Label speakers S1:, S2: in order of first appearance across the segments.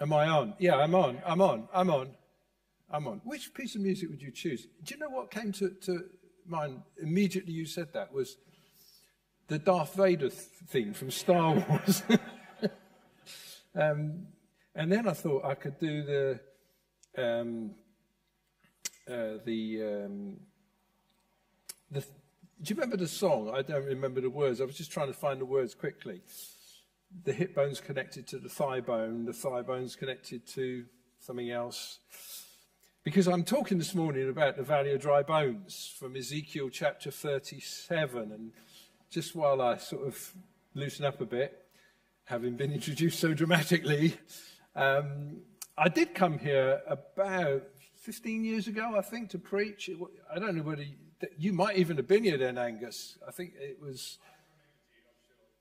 S1: Am I on? Yeah, I'm on. I'm on. I'm on. I'm on. Which piece of music would you choose? Do you know what came to, to mind immediately you said that was the Darth Vader theme from Star Wars. um, and then I thought I could do the um, uh, the um, the. Do you remember the song? I don't remember the words. I was just trying to find the words quickly. The hip bone's connected to the thigh bone. The thigh bone's connected to something else. Because I'm talking this morning about the valley of dry bones from Ezekiel chapter 37. And just while I sort of loosen up a bit, having been introduced so dramatically, um, I did come here about 15 years ago, I think, to preach. I don't know whether you, you might even have been here then, Angus. I think it was.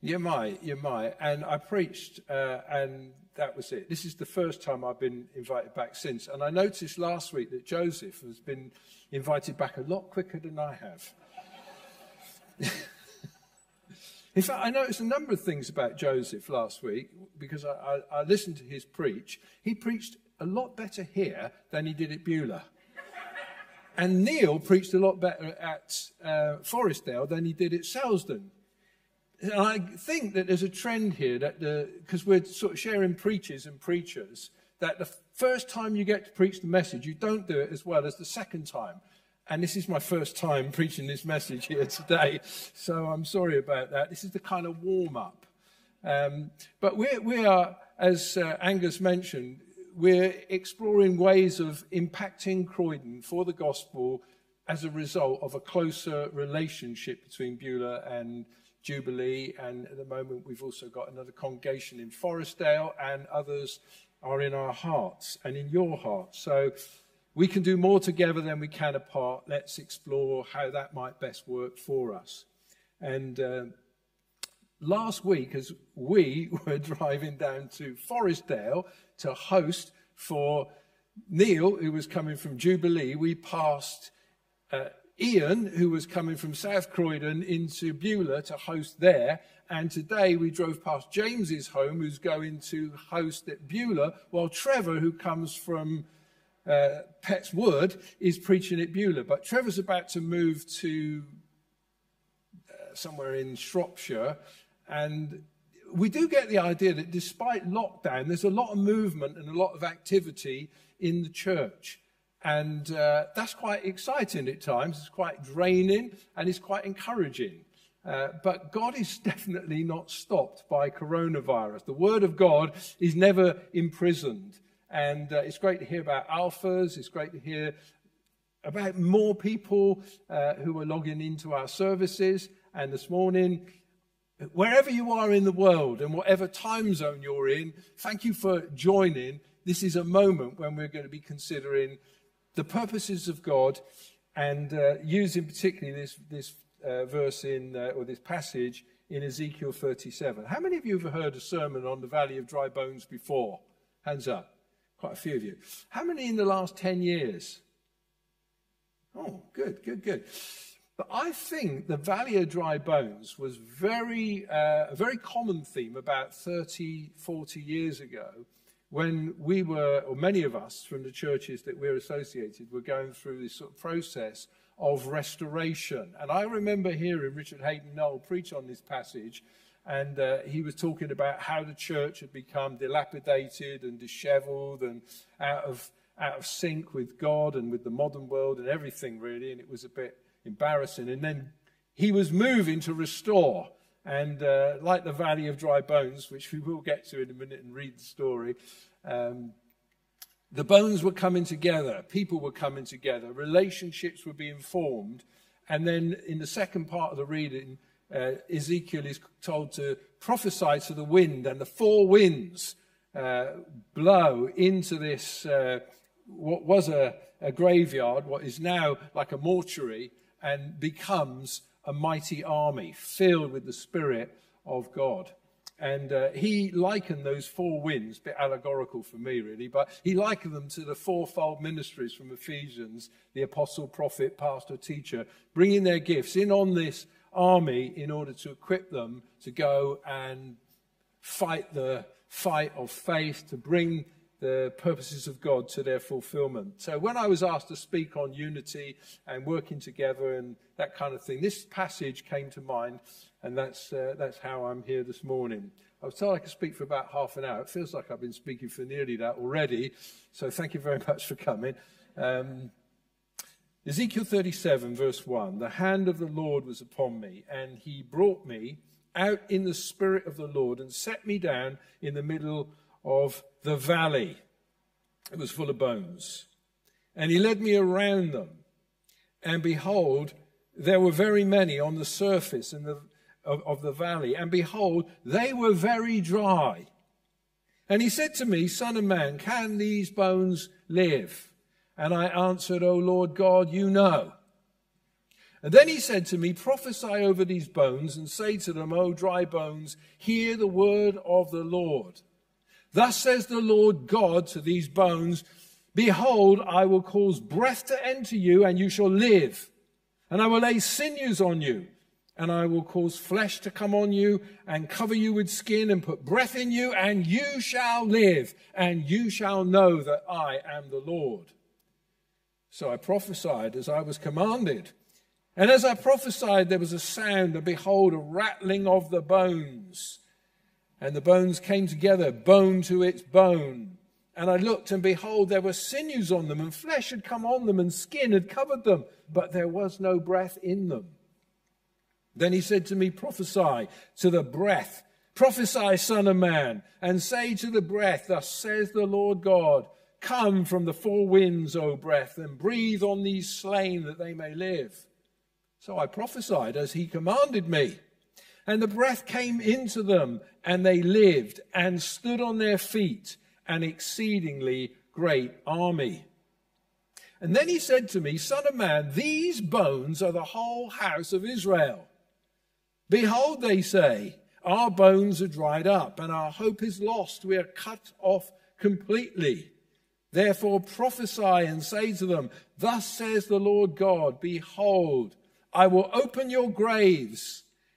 S1: You might, you might. And I preached, uh, and that was it. This is the first time I've been invited back since. And I noticed last week that Joseph has been invited back a lot quicker than I have. In fact, I noticed a number of things about Joseph last week because I, I, I, listened to his preach. He preached a lot better here than he did at Beulah. And Neil preached a lot better at uh, Forestdale than he did at Selsdon. And I think that there's a trend here that because we're sort of sharing preachers and preachers, that the first time you get to preach the message, you don't do it as well as the second time. And this is my first time preaching this message here today, so I'm sorry about that. This is the kind of warm up. Um, but we're, we are, as uh, Angus mentioned, we're exploring ways of impacting Croydon for the gospel as a result of a closer relationship between Beulah and Jubilee. And at the moment, we've also got another congregation in Forestdale, and others are in our hearts and in your hearts. So we can do more together than we can apart. Let's explore how that might best work for us. And uh, last week, as we were driving down to Forestdale to host for Neil, who was coming from Jubilee, we passed uh, Ian, who was coming from South Croydon into Beulah to host there. And today we drove past James's home, who's going to host at Beulah, while Trevor, who comes from uh, Petts Wood is preaching at Beulah. But Trevor's about to move to uh, somewhere in Shropshire. And we do get the idea that despite lockdown, there's a lot of movement and a lot of activity in the church. And uh, that's quite exciting at times. It's quite draining and it's quite encouraging. Uh, but God is definitely not stopped by coronavirus. The Word of God is never imprisoned. And uh, it's great to hear about alphas. It's great to hear about more people uh, who are logging into our services. And this morning, wherever you are in the world and whatever time zone you're in, thank you for joining. This is a moment when we're going to be considering the purposes of God and uh, using particularly this, this uh, verse in, uh, or this passage in Ezekiel 37. How many of you have heard a sermon on the Valley of Dry Bones before? Hands up. Quite a few of you. How many in the last 10 years? Oh, good, good, good. But I think the Valley of Dry Bones was very, uh, a very common theme about 30, 40 years ago when we were, or many of us from the churches that we're associated, were going through this sort of process of restoration. And I remember hearing Richard Haydon-Knowell preach on this passage and uh, he was talking about how the church had become dilapidated and disheveled and out of, out of sync with God and with the modern world and everything, really. And it was a bit embarrassing. And then he was moving to restore. And uh, like the Valley of Dry Bones, which we will get to in a minute and read the story, um, the bones were coming together, people were coming together, relationships were being formed. And then in the second part of the reading, uh, Ezekiel is told to prophesy to the wind, and the four winds uh, blow into this, uh, what was a, a graveyard, what is now like a mortuary, and becomes a mighty army filled with the Spirit of God. And uh, he likened those four winds, a bit allegorical for me, really, but he likened them to the fourfold ministries from Ephesians the apostle, prophet, pastor, teacher, bringing their gifts in on this army in order to equip them to go and fight the fight of faith, to bring the purposes of God to their fulfillment. So when I was asked to speak on unity and working together and that kind of thing, this passage came to mind, and that's, uh, that's how I'm here this morning. I was told I could speak for about half an hour. It feels like I've been speaking for nearly that already, so thank you very much for coming. Um, Ezekiel 37, verse 1 The hand of the Lord was upon me, and he brought me out in the spirit of the Lord and set me down in the middle of the valley. It was full of bones. And he led me around them. And behold, there were very many on the surface the, of, of the valley. And behold, they were very dry. And he said to me, Son of man, can these bones live? And I answered, O Lord God, you know. And then he said to me, Prophesy over these bones and say to them, O dry bones, hear the word of the Lord. Thus says the Lord God to these bones, Behold, I will cause breath to enter you, and you shall live. And I will lay sinews on you, and I will cause flesh to come on you, and cover you with skin, and put breath in you, and you shall live, and you shall know that I am the Lord. So I prophesied as I was commanded. And as I prophesied, there was a sound, and behold, a rattling of the bones. And the bones came together, bone to its bone. And I looked, and behold, there were sinews on them, and flesh had come on them, and skin had covered them, but there was no breath in them. Then he said to me, Prophesy to the breath, prophesy, Son of Man, and say to the breath, Thus says the Lord God, Come from the four winds, O breath, and breathe on these slain that they may live. So I prophesied as he commanded me. And the breath came into them, and they lived and stood on their feet, an exceedingly great army. And then he said to me, Son of man, these bones are the whole house of Israel. Behold, they say, our bones are dried up, and our hope is lost. We are cut off completely. Therefore prophesy and say to them, Thus says the Lord God, Behold, I will open your graves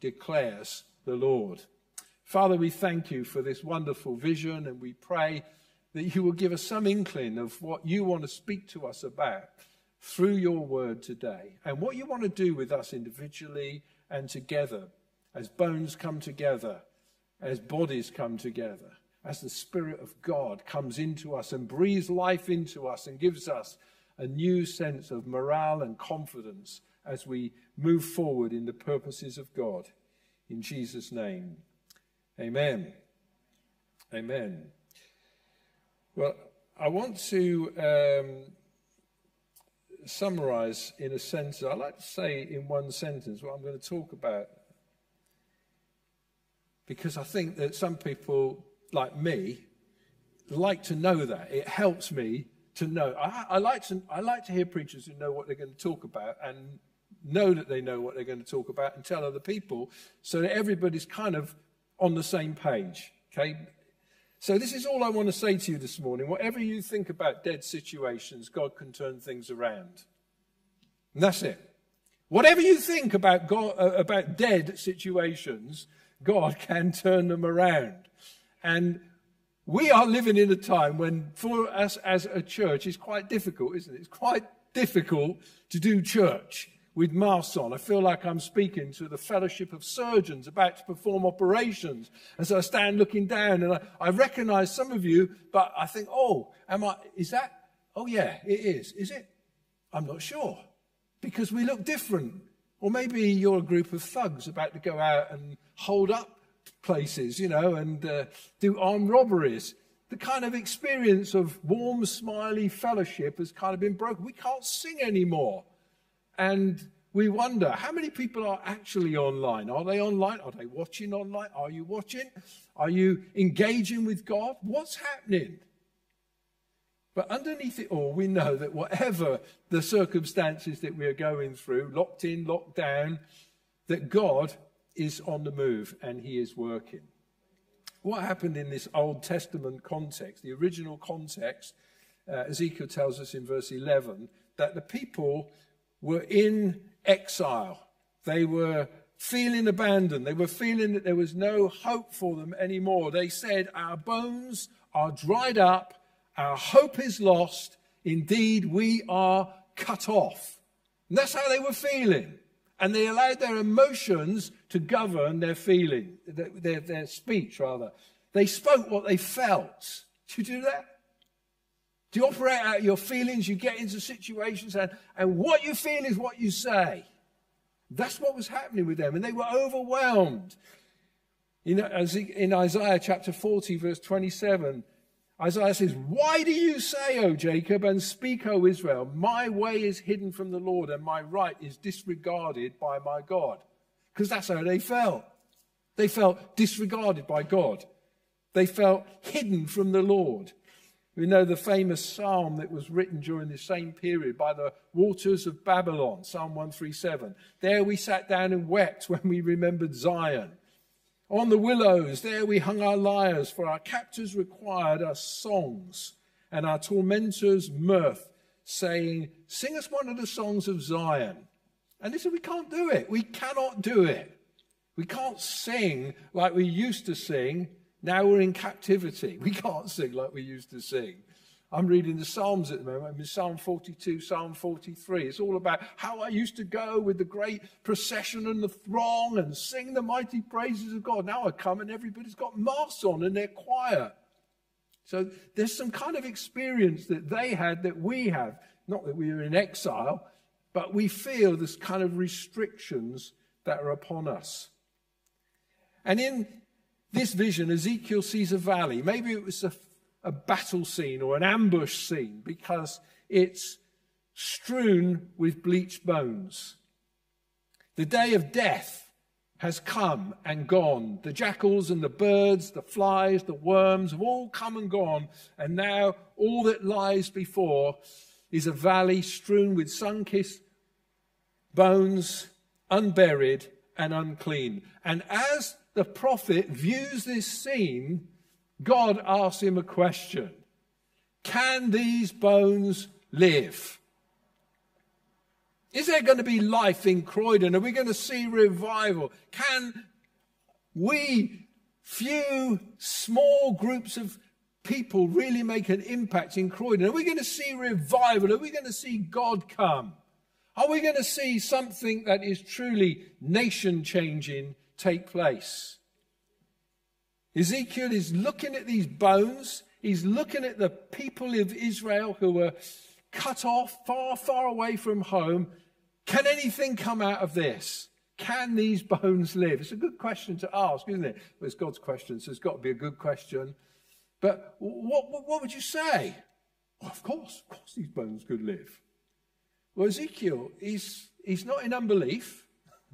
S1: declares the Lord. Father, we thank you for this wonderful vision and we pray that you will give us some inkling of what you want to speak to us about through your word today and what you want to do with us individually and together as bones come together, as bodies come together, as the Spirit of God comes into us and breathes life into us and gives us a new sense of morale and confidence as we move forward in the purposes of God. In Jesus' name, amen. Amen. Well, I want to um, summarize in a sentence. I like to say in one sentence what I'm going to talk about. Because I think that some people, like me, like to know that. It helps me to know. I, I, like to, I like to hear preachers who know what they're going to talk about and know that they know what they're going to talk about and tell other people so that everybody's kind of on the same page. Okay? So, this is all I want to say to you this morning. Whatever you think about dead situations, God can turn things around. And that's it. Whatever you think about, God, uh, about dead situations, God can turn them around. And we are living in a time when, for us as a church, it's quite difficult, isn't it? It's quite difficult to do church with masks on. I feel like I'm speaking to the fellowship of surgeons about to perform operations. And so I stand looking down and I, I recognize some of you, but I think, oh, am I, is that? Oh, yeah, it is. Is it? I'm not sure because we look different. Or maybe you're a group of thugs about to go out and hold up places, you know, and uh, do armed robberies. The kind of experience of warm, smiley fellowship has kind of been broken. We can't sing anymore. And we wonder how many people are actually online? Are they online? Are they watching online? Are you watching? Are you engaging with God? What's happening? But underneath it all, we know that whatever the circumstances that we are going through, locked in, locked down, that God is on the move and he is working. What happened in this Old Testament context, the original context, uh, Ezekiel tells us in verse 11, that the people were in exile. They were feeling abandoned. They were feeling that there was no hope for them anymore. They said, Our bones are dried up our hope is lost. Indeed, we are cut off. And that's how they were feeling. And they allowed their emotions to govern their feeling, their, their, their speech, rather. They spoke what they felt. Do you do that? Do you operate out your feelings? You get into situations, and, and what you feel is what you say. That's what was happening with them, and they were overwhelmed. You know, as in Isaiah chapter 40, verse 27, Isaiah says, Why do you say, O Jacob, and speak, O Israel, my way is hidden from the Lord, and my right is disregarded by my God? Because that's how they felt. They felt disregarded by God. They felt hidden from the Lord. We know the famous psalm that was written during the same period by the waters of Babylon, Psalm 137. There we sat down and wept when we remembered Zion. On the willows, there we hung our lyres, for our captors required us songs, and our tormentors mirth, saying, Sing us one of the songs of Zion. And they said, We can't do it. We cannot do it. We can't sing like we used to sing. Now we're in captivity. We can't sing like we used to sing. I'm reading the Psalms at the moment. I'm in Psalm 42, Psalm 43. It's all about how I used to go with the great procession and the throng and sing the mighty praises of God. Now I come and everybody's got masks on and they're quiet. So there's some kind of experience that they had that we have. Not that we are in exile, but we feel this kind of restrictions that are upon us. And in this vision, Ezekiel sees a valley. Maybe it was a a battle scene or an ambush scene because it's strewn with bleached bones. The day of death has come and gone. The jackals and the birds, the flies, the worms have all come and gone. And now all that lies before is a valley strewn with sun kissed bones, unburied and unclean. And as the prophet views this scene, God asks him a question Can these bones live? Is there going to be life in Croydon? Are we going to see revival? Can we, few small groups of people, really make an impact in Croydon? Are we going to see revival? Are we going to see God come? Are we going to see something that is truly nation changing take place? Ezekiel is looking at these bones. He's looking at the people of Israel who were cut off, far, far away from home. Can anything come out of this? Can these bones live? It's a good question to ask, isn't it? Well, it's God's question, so it's got to be a good question. But what, what, what would you say? Well, of course, of course, these bones could live. Well, Ezekiel, he's, he's not in unbelief,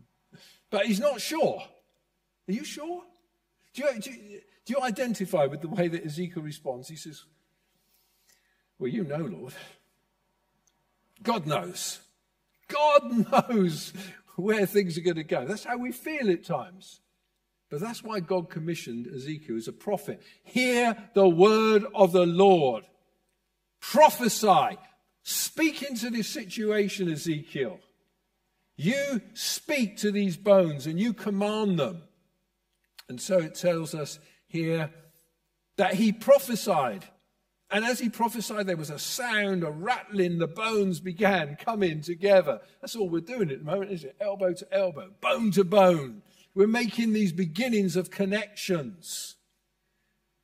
S1: but he's not sure. Are you sure? Do you, do, you, do you identify with the way that Ezekiel responds? He says, Well, you know, Lord. God knows. God knows where things are going to go. That's how we feel at times. But that's why God commissioned Ezekiel as a prophet. Hear the word of the Lord. Prophesy. Speak into this situation, Ezekiel. You speak to these bones and you command them. And so it tells us here that he prophesied. And as he prophesied, there was a sound, a rattling, the bones began coming together. That's all we're doing at the moment, is it? Elbow to elbow, bone to bone. We're making these beginnings of connections.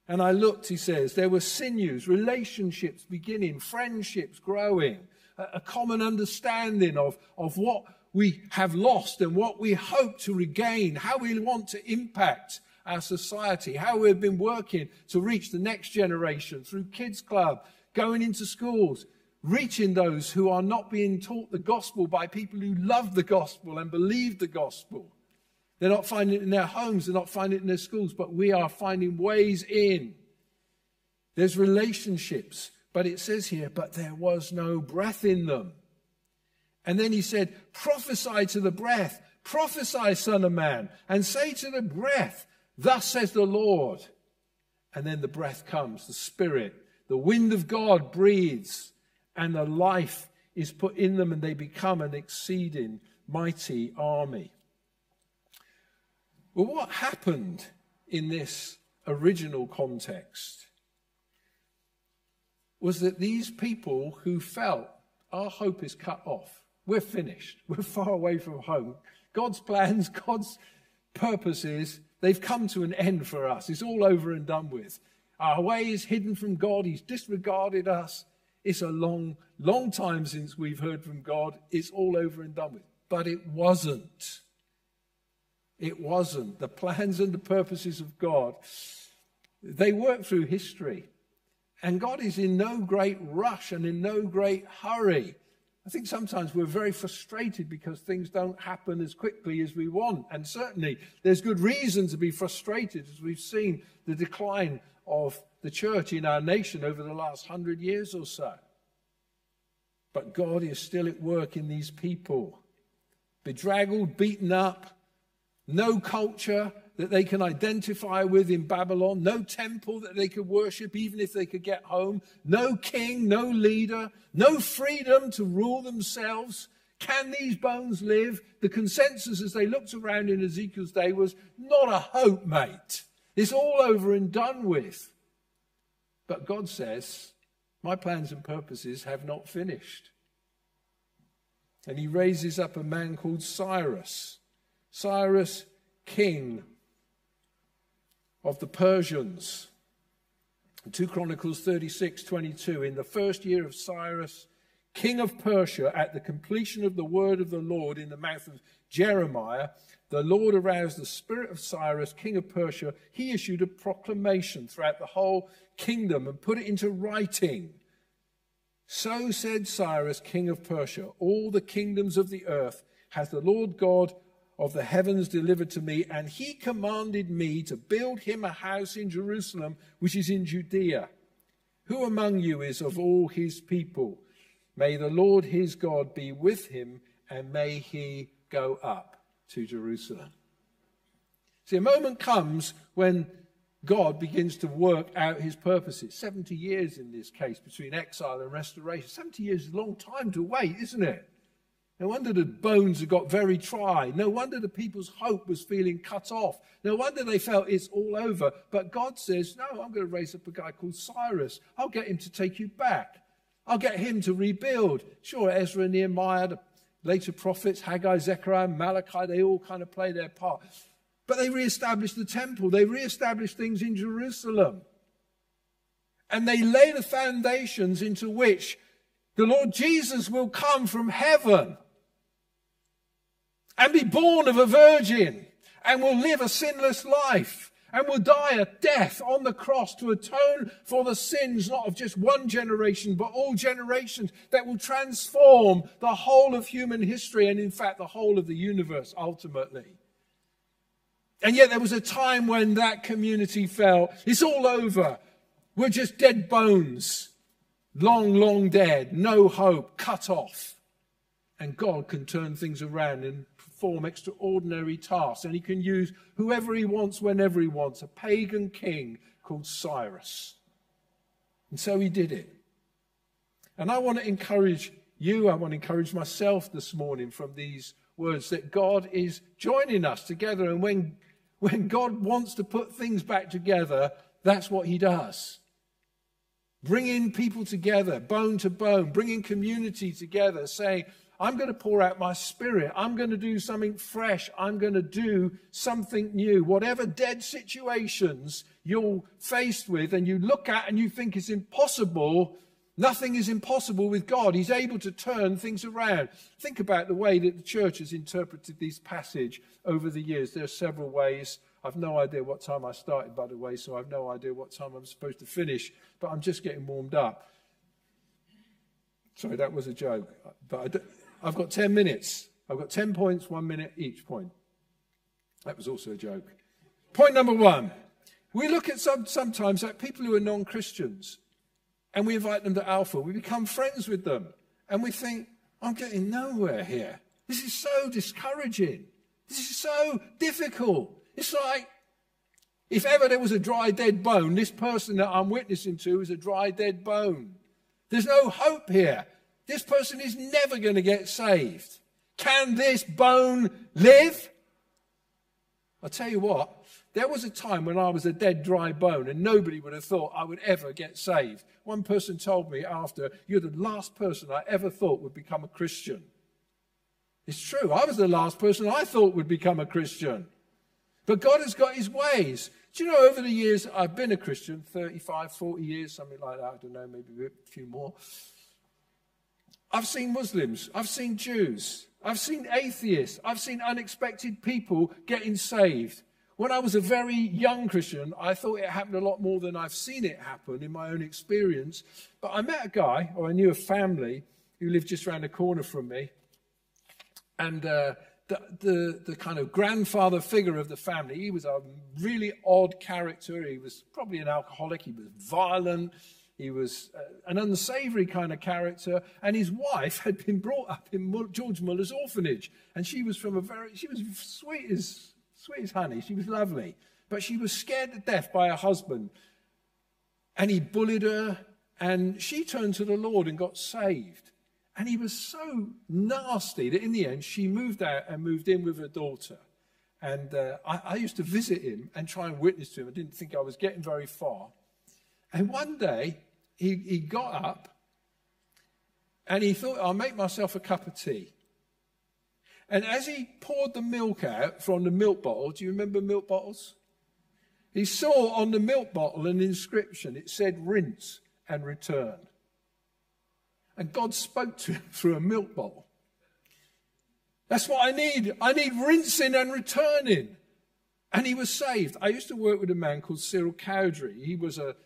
S1: And I looked, he says, there were sinews, relationships beginning, friendships growing, a, a common understanding of, of what we have lost and what we hope to regain, how we want to impact our society, how we've been working to reach the next generation through Kids Club, going into schools, reaching those who are not being taught the gospel by people who love the gospel and believe the gospel. They're not finding it in their homes, they're not finding it in their schools, but we are finding ways in. There's relationships But it says here, but there was no breath in them. And then he said, prophesy to the breath, prophesy, son of man, and say to the breath, thus says the Lord. And then the breath comes, the spirit, the wind of God breathes, and the life is put in them, and they become an exceeding mighty army. Well, what happened in this original context was that these people who felt our hope is cut off, we're finished, we're far away from home, God's plans, God's purposes, they've come to an end for us. It's all over and done with. Our way is hidden from God, He's disregarded us. It's a long, long time since we've heard from God. It's all over and done with. But it wasn't. It wasn't. The plans and the purposes of God, they work through history. And God is in no great rush and in no great hurry. I think sometimes we're very frustrated because things don't happen as quickly as we want. And certainly there's good reason to be frustrated as we've seen the decline of the church in our nation over the last hundred years or so. But God is still at work in these people. Bedraggled, beaten up, no culture that they can identify with in Babylon, no temple that they could worship even if they could get home, no king, no leader, no freedom to rule themselves. Can these bones live? The consensus as they looked around in Ezekiel's day was not a hope, mate. It's all over and done with. But God says, My plans and purposes have not finished. And he raises up a man called Cyrus Cyrus, king of the Persians. 2 Chronicles 36 22. In the first year of Cyrus, king of Persia, at the completion of the word of the Lord in the mouth of Jeremiah, the Lord aroused the spirit of Cyrus, king of Persia. He issued a proclamation throughout the whole kingdom and put it into writing. So said Cyrus, king of Persia, all the kingdoms of the earth hath the Lord God of the heavens delivered to me, and he commanded me to build him a house in Jerusalem, which is in Judea. Who among you is of all his people? May the Lord his God be with him, and may he go up to Jerusalem. See, a moment comes when God begins to work out his purposes. 70 years in this case between exile and restoration. 70 years is a long time to wait, isn't it? No wonder the bones had got very dry. No wonder the people's hope was feeling cut off. No wonder they felt it's all over. But God says, No, I'm going to raise up a guy called Cyrus. I'll get him to take you back. I'll get him to rebuild. Sure, Ezra, Nehemiah, the later prophets, Haggai, Zechariah, Malachi, they all kind of play their part. But they re-established the temple. They re-established things in Jerusalem. And they lay the foundations into which the Lord Jesus will come from heaven and be born of a virgin and will live a sinless life and will die a death on the cross to atone for the sins not of just one generation but all generations that will transform the whole of human history and in fact the whole of the universe ultimately. And yet there was a time when that community fell. it's all over. We're just dead bones. Long, long dead. No hope. Cut off. And God can turn things around perform extraordinary tasks, and he can use whoever he wants whenever he wants, a pagan king called Cyrus. And so he did it. And I want to encourage you, I want to encourage myself this morning from these words that God is joining us together. And when, when God wants to put things back together, that's what he does. Bringing people together, bone to bone, bringing community together, saying, I'm going to pour out my spirit. I'm going to do something fresh. I'm going to do something new. Whatever dead situations you're faced with and you look at and you think it's impossible, nothing is impossible with God. He's able to turn things around. Think about the way that the church has interpreted this passage over the years. There are several ways. I've no idea what time I started, by the way, so I've no idea what time I'm supposed to finish, but I'm just getting warmed up. Sorry, that was a joke. But I've got 10 minutes. I've got 10 points, one minute each point. That was also a joke. Point number one. We look at some, sometimes at people who are non Christians and we invite them to Alpha. We become friends with them. And we think, I'm getting nowhere here. This is so discouraging. This is so difficult. It's like if ever there was a dry, dead bone, this person that I'm witnessing to is a dry, dead bone. There's no hope here. This person is never going to get saved. Can this bone live? I'll tell you what, there was a time when I was a dead, dry bone and nobody would have thought I would ever get saved. One person told me after, You're the last person I ever thought would become a Christian. It's true. I was the last person I thought would become a Christian. But God has got his ways. Do you know, over the years, I've been a Christian 35, 40 years, something like that. I don't know, maybe a few more. I've seen Muslims, I've seen Jews, I've seen atheists, I've seen unexpected people getting saved. When I was a very young Christian, I thought it happened a lot more than I've seen it happen in my own experience. But I met a guy, or I knew a family, who lived just around the corner from me. And uh, the, the, the kind of grandfather figure of the family, he was a really odd character. He was probably an alcoholic. He was violent. He was uh, an unsavory kind of character. And his wife had been brought up in George Muller's orphanage. And she was from a very, she was sweet as sweet as honey. She was lovely. But she was scared to death by her husband. And he bullied her. And she turned to the Lord and got saved. And he was so nasty that in the end, she moved out and moved in with her daughter. And uh, I, I used to visit him and try and witness to him. I didn't think I was getting very far. And one day, he, he got up and he thought, I'll make myself a cup of tea. And as he poured the milk out from the milk bottle, do you remember milk bottles? He saw on the milk bottle an inscription. It said, rinse and return. And God spoke to him through a milk bottle. That's what I need. I need rinsing and returning. And he was saved. I used to work with a man called Cyril Cowdery. He was a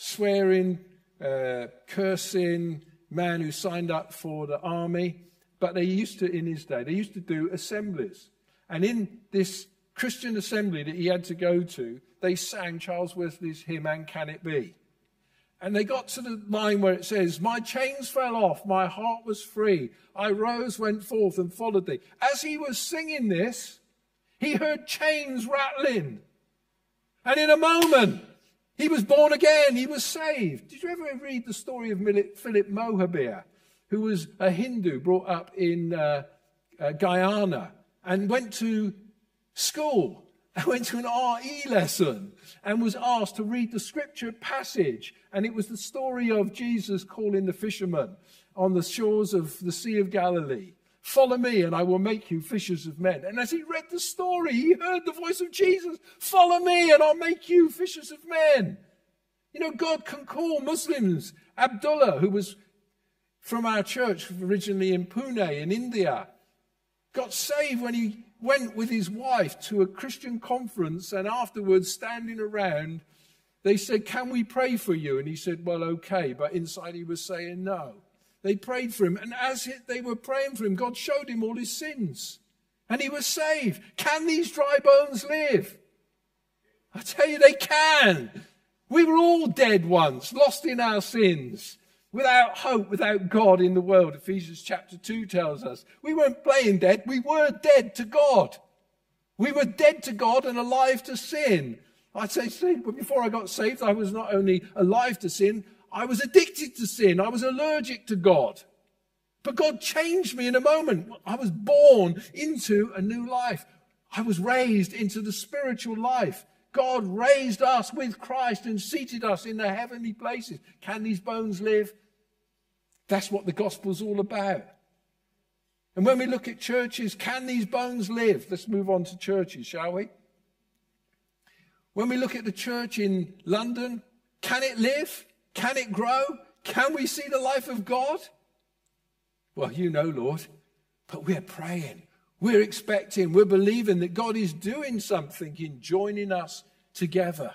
S1: swearing, uh, cursing man who signed up for the army. But they used to, in his day, they used to do assemblies. And in this Christian assembly that he had to go to, they sang Charles Wesley's hymn, And Can It Be? And they got to the line where it says, My chains fell off, my heart was free. I rose, went forth, and followed thee. As he was singing this, he heard chains rattling. And in a moment, he was born again. He was saved. Did you ever read the story of Philip Mohabir? who was a Hindu brought up in uh, uh, Guyana and went to school and went to an RE lesson and was asked to read the scripture passage. And it was the story of Jesus calling the fishermen on the shores of the Sea of Galilee. Follow me and I will make you fishers of men. And as he read the story, he heard the voice of Jesus Follow me and I'll make you fishers of men. You know, God can call Muslims. Abdullah, who was from our church originally in Pune in India got saved when he went with his wife to a Christian conference and afterwards standing around they said can we pray for you and he said well okay but inside he was saying no they prayed for him and as they were praying for him God showed him all his sins and he was saved can these dry bones live I tell you they can we were all dead once lost in our sins without hope, without God in the world. Ephesians chapter 2 tells us. We weren't playing dead, we were dead to God. We were dead to God and alive to sin. I'd say, see, but before I got saved, I was not only alive to sin, I was addicted to sin. I was allergic to God. But God changed me in a moment. I was born into a new life. I was raised into the spiritual life. God raised us with Christ and seated us in the heavenly places. Can these bones live? That's what the gospel's all about. And when we look at churches, can these bones live? Let's move on to churches, shall we? When we look at the church in London, can it live? Can it grow? Can we see the life of God? Well, you know, Lord, but we're praying. We're expecting, we're believing that God is doing something in joining us together.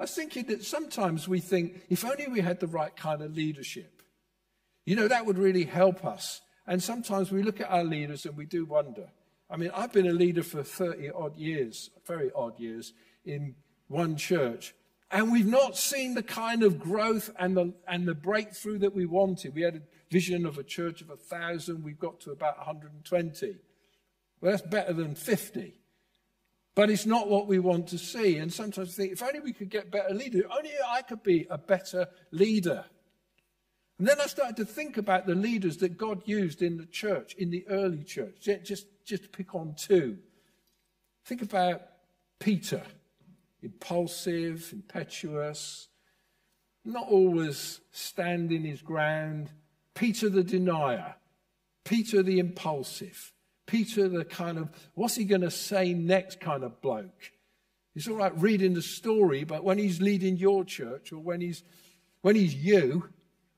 S1: I was thinking that sometimes we think if only we had the right kind of leadership, you know, that would really help us. And sometimes we look at our leaders and we do wonder. I mean, I've been a leader for 30 odd years, very odd years, in one church. And we've not seen the kind of growth and the, and the breakthrough that we wanted. We had a vision of a church of a thousand. We've got to about 120. Well, that's better than 50. But it's not what we want to see. And sometimes I think, if only we could get better leaders, only I could be a better leader. And then I started to think about the leaders that God used in the church, in the early church. Just, just pick on two. Think about Peter impulsive, impetuous, not always standing his ground. Peter the denier, Peter the impulsive, Peter the kind of, what's he going to say next kind of bloke. It's all right reading the story, but when he's leading your church or when he's, when he's you,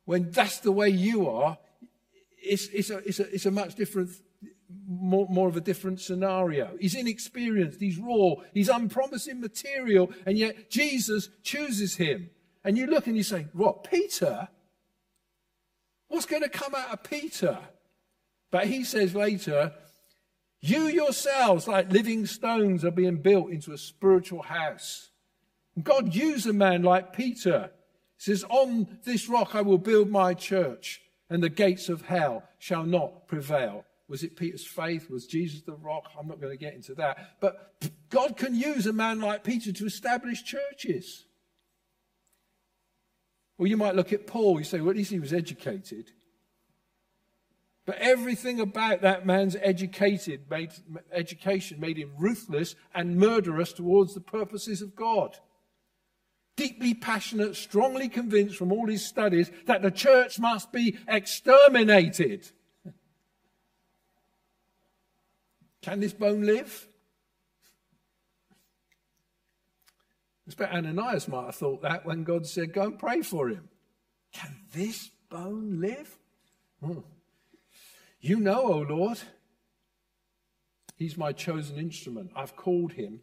S1: when that's the way you are, it's, it's, a, it's, a, it's a much different more, more of a different scenario. He's inexperienced, he's raw, he's unpromising material, and yet Jesus chooses him. And you look and you say, What, Peter? What's going to come out of Peter? But he says later, You yourselves, like living stones, are being built into a spiritual house. God used a man like Peter. He says, On this rock I will build my church, and the gates of hell shall not prevail was it Peter's faith? Was Jesus the rock? I'm not going to get into that. But God can use a man like Peter to establish churches. Well, you might look at Paul, you say, well, at least he was educated. But everything about that man's educated, made, education made him ruthless and murderous towards the purposes of God. Deeply passionate, strongly convinced from all his studies that the church must be exterminated. Can this bone live? I expect Ananias might have thought that when God said, Go and pray for him. Can this bone live? Hmm. You know, O oh Lord, he's my chosen instrument. I've called him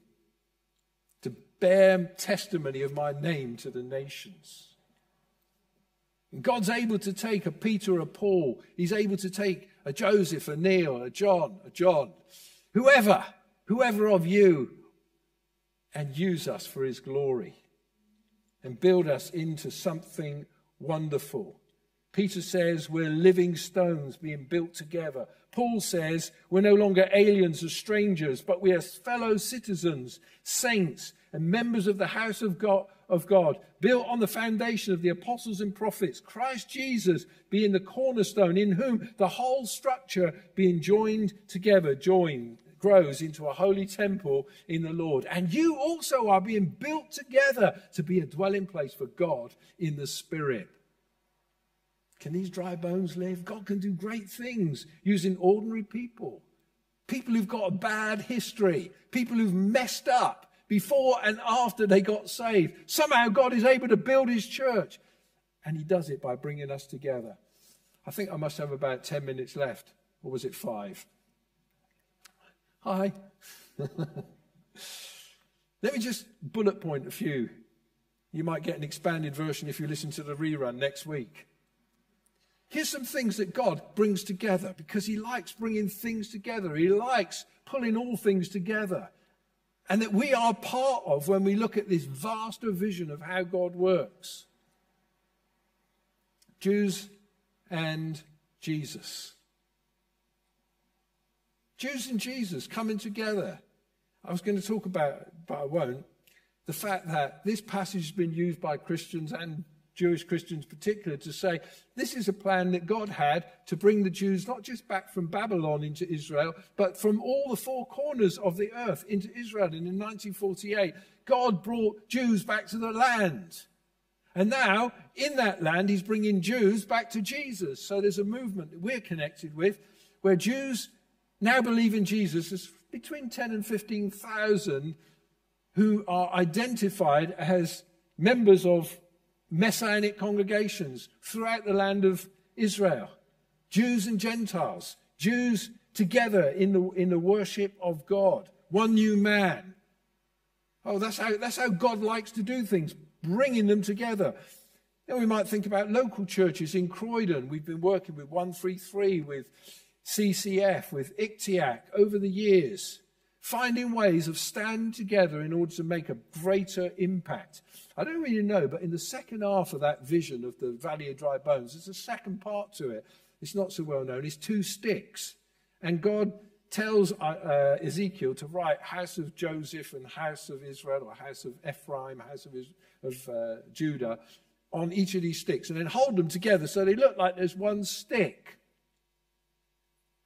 S1: to bear testimony of my name to the nations. And God's able to take a Peter, a Paul. He's able to take a Joseph, a Neil, a John, a John whoever, whoever of you, and use us for his glory and build us into something wonderful. Peter says we're living stones being built together. Paul says we're no longer aliens or strangers, but we are fellow citizens, saints, and members of the house of God, of God, built on the foundation of the apostles and prophets, Christ Jesus being the cornerstone, in whom the whole structure being joined together, joined, grows into a holy temple in the Lord. And you also are being built together to be a dwelling place for God in the Spirit. Can these dry bones live? God can do great things using ordinary people. People who've got a bad history, people who've messed up, before and after they got saved. Somehow God is able to build his church. And he does it by bringing us together. I think I must have about 10 minutes left. Or was it five? Hi. Let me just bullet point a few. You might get an expanded version if you listen to the rerun next week. Here's some things that God brings together because He likes bringing things together. He likes pulling all things together and that we are part of when we look at this vaster vision of how God works. Jews and Jesus. Jews and Jesus coming together. I was going to talk about, but I won't, the fact that this passage has been used by Christians and Jewish Christians particular, to say this is a plan that God had to bring the Jews not just back from Babylon into Israel, but from all the four corners of the earth into Israel. And in 1948, God brought Jews back to the land. And now, in that land, he's bringing Jews back to Jesus. So there's a movement that we're connected with where Jews now believe in Jesus. There's between 10 and 15,000 who are identified as members of messianic congregations throughout the land of Israel, Jews and Gentiles, Jews together in the, in the worship of God, one new man. Oh, that's how, that's how God likes to do things, bringing them together. Then we might think about local churches in Croydon. We've been working with 133, with CCF, with ICTIAC over the years. Finding ways of standing together in order to make a greater impact. I don't really know, but in the second half of that vision of the Valley of Dry Bones, there's a second part to it. It's not so well known. It's two sticks. And God tells uh, uh, Ezekiel to write House of Joseph and House of Israel, or House of Ephraim, House of, of uh, Judah, on each of these sticks, and then hold them together so they look like there's one stick.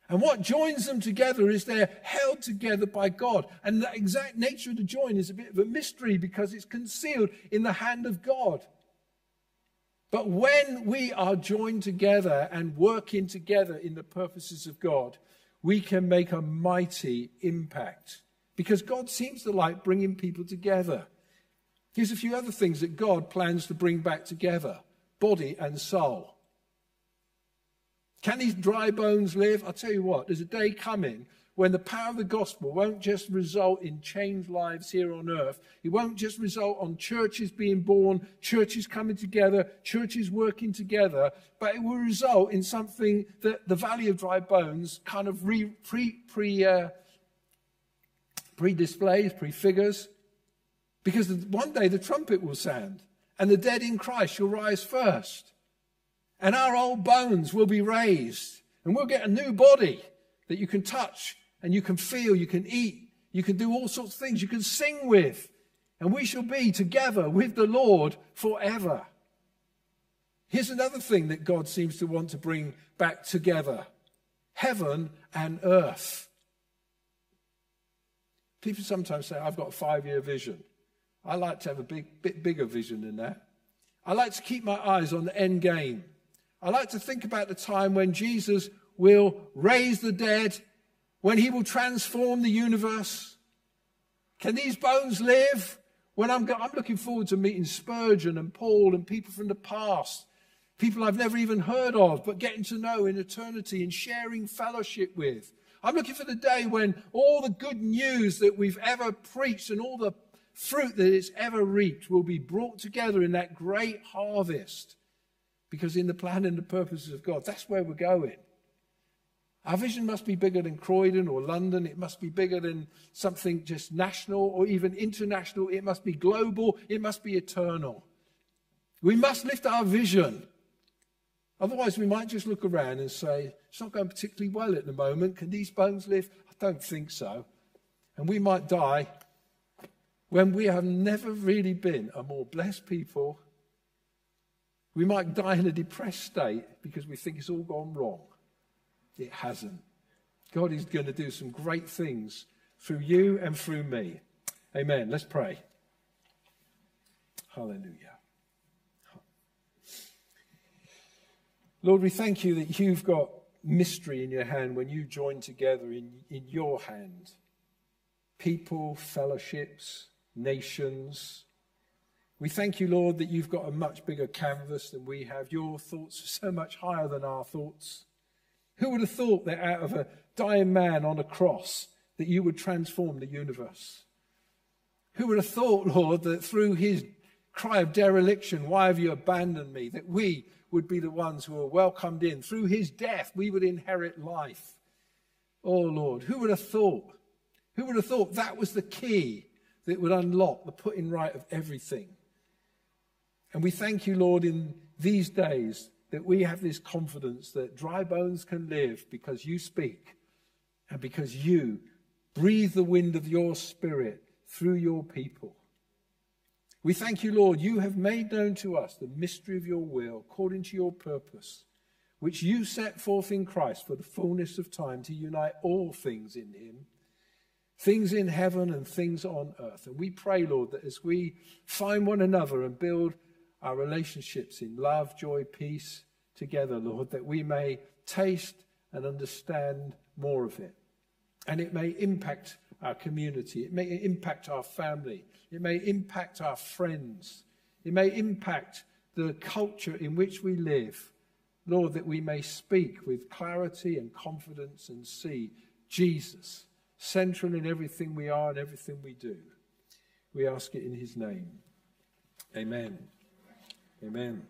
S1: And what joins them together is they're held together by God. And the exact nature of the join is a bit of a mystery because it's concealed in the hand of God. But when we are joined together and working together in the purposes of God, we can make a mighty impact because God seems to like bringing people together. Here's a few other things that God plans to bring back together body and soul. Can these dry bones live? I'll tell you what, there's a day coming when the power of the gospel won't just result in changed lives here on earth. It won't just result on churches being born, churches coming together, churches working together, but it will result in something that the Valley of Dry Bones kind of re, pre, pre, uh, pre-displays, prefigures. Because one day the trumpet will sound and the dead in Christ shall rise first. And our old bones will be raised and we'll get a new body that you can touch and you can feel, you can eat, you can do all sorts of things, you can sing with. And we shall be together with the Lord forever. Here's another thing that God seems to want to bring back together heaven and earth. People sometimes say, I've got a five year vision. I like to have a big, bit bigger vision than that. I like to keep my eyes on the end game. I like to think about the time when Jesus will raise the dead, when he will transform the universe. Can these bones live? When I'm, I'm looking forward to meeting Spurgeon and Paul and people from the past, people I've never even heard of, but getting to know in eternity and sharing fellowship with. I'm looking for the day when all the good news that we've ever preached and all the fruit that it's ever reaped will be brought together in that great harvest. Because in the plan and the purposes of God, that's where we're going. Our vision must be bigger than Croydon or London. It must be bigger than something just national or even international. It must be global. It must be eternal. We must lift our vision. Otherwise, we might just look around and say, it's not going particularly well at the moment. Can these bones live? I don't think so. And we might die when we have never really been a more blessed people. We might die in a depressed state because we think it's all gone wrong. It hasn't. God is going to do some great things through you and through me. Amen. Let's pray. Hallelujah. Lord, we thank you that you've got mystery in your hand when you join together in, in your hand. People, fellowships, nations. We thank you, Lord, that you've got a much bigger canvas than we have. Your thoughts are so much higher than our thoughts. Who would have thought that out of a dying man on a cross that you would transform the universe? Who would have thought, Lord, that through his cry of dereliction, why have you abandoned me, that we would be the ones who are welcomed in. Through his death, we would inherit life. Oh, Lord, who would have thought? Who would have thought that was the key that would unlock the putting right of everything. And we thank you, Lord, in these days that we have this confidence that dry bones can live because you speak and because you breathe the wind of your spirit through your people. We thank you, Lord, you have made known to us the mystery of your will according to your purpose, which you set forth in Christ for the fullness of time to unite all things in him things in heaven and things on earth. And we pray, Lord, that as we find one another and build our relationships in love, joy, peace together, Lord, that we may taste and understand more of it. And it may impact our community, it may impact our family, it may impact our friends, it may impact the culture in which we live. Lord, that we may speak with clarity and confidence and see Jesus central in everything we are and everything we do. We ask it in his name. Amen. Amen.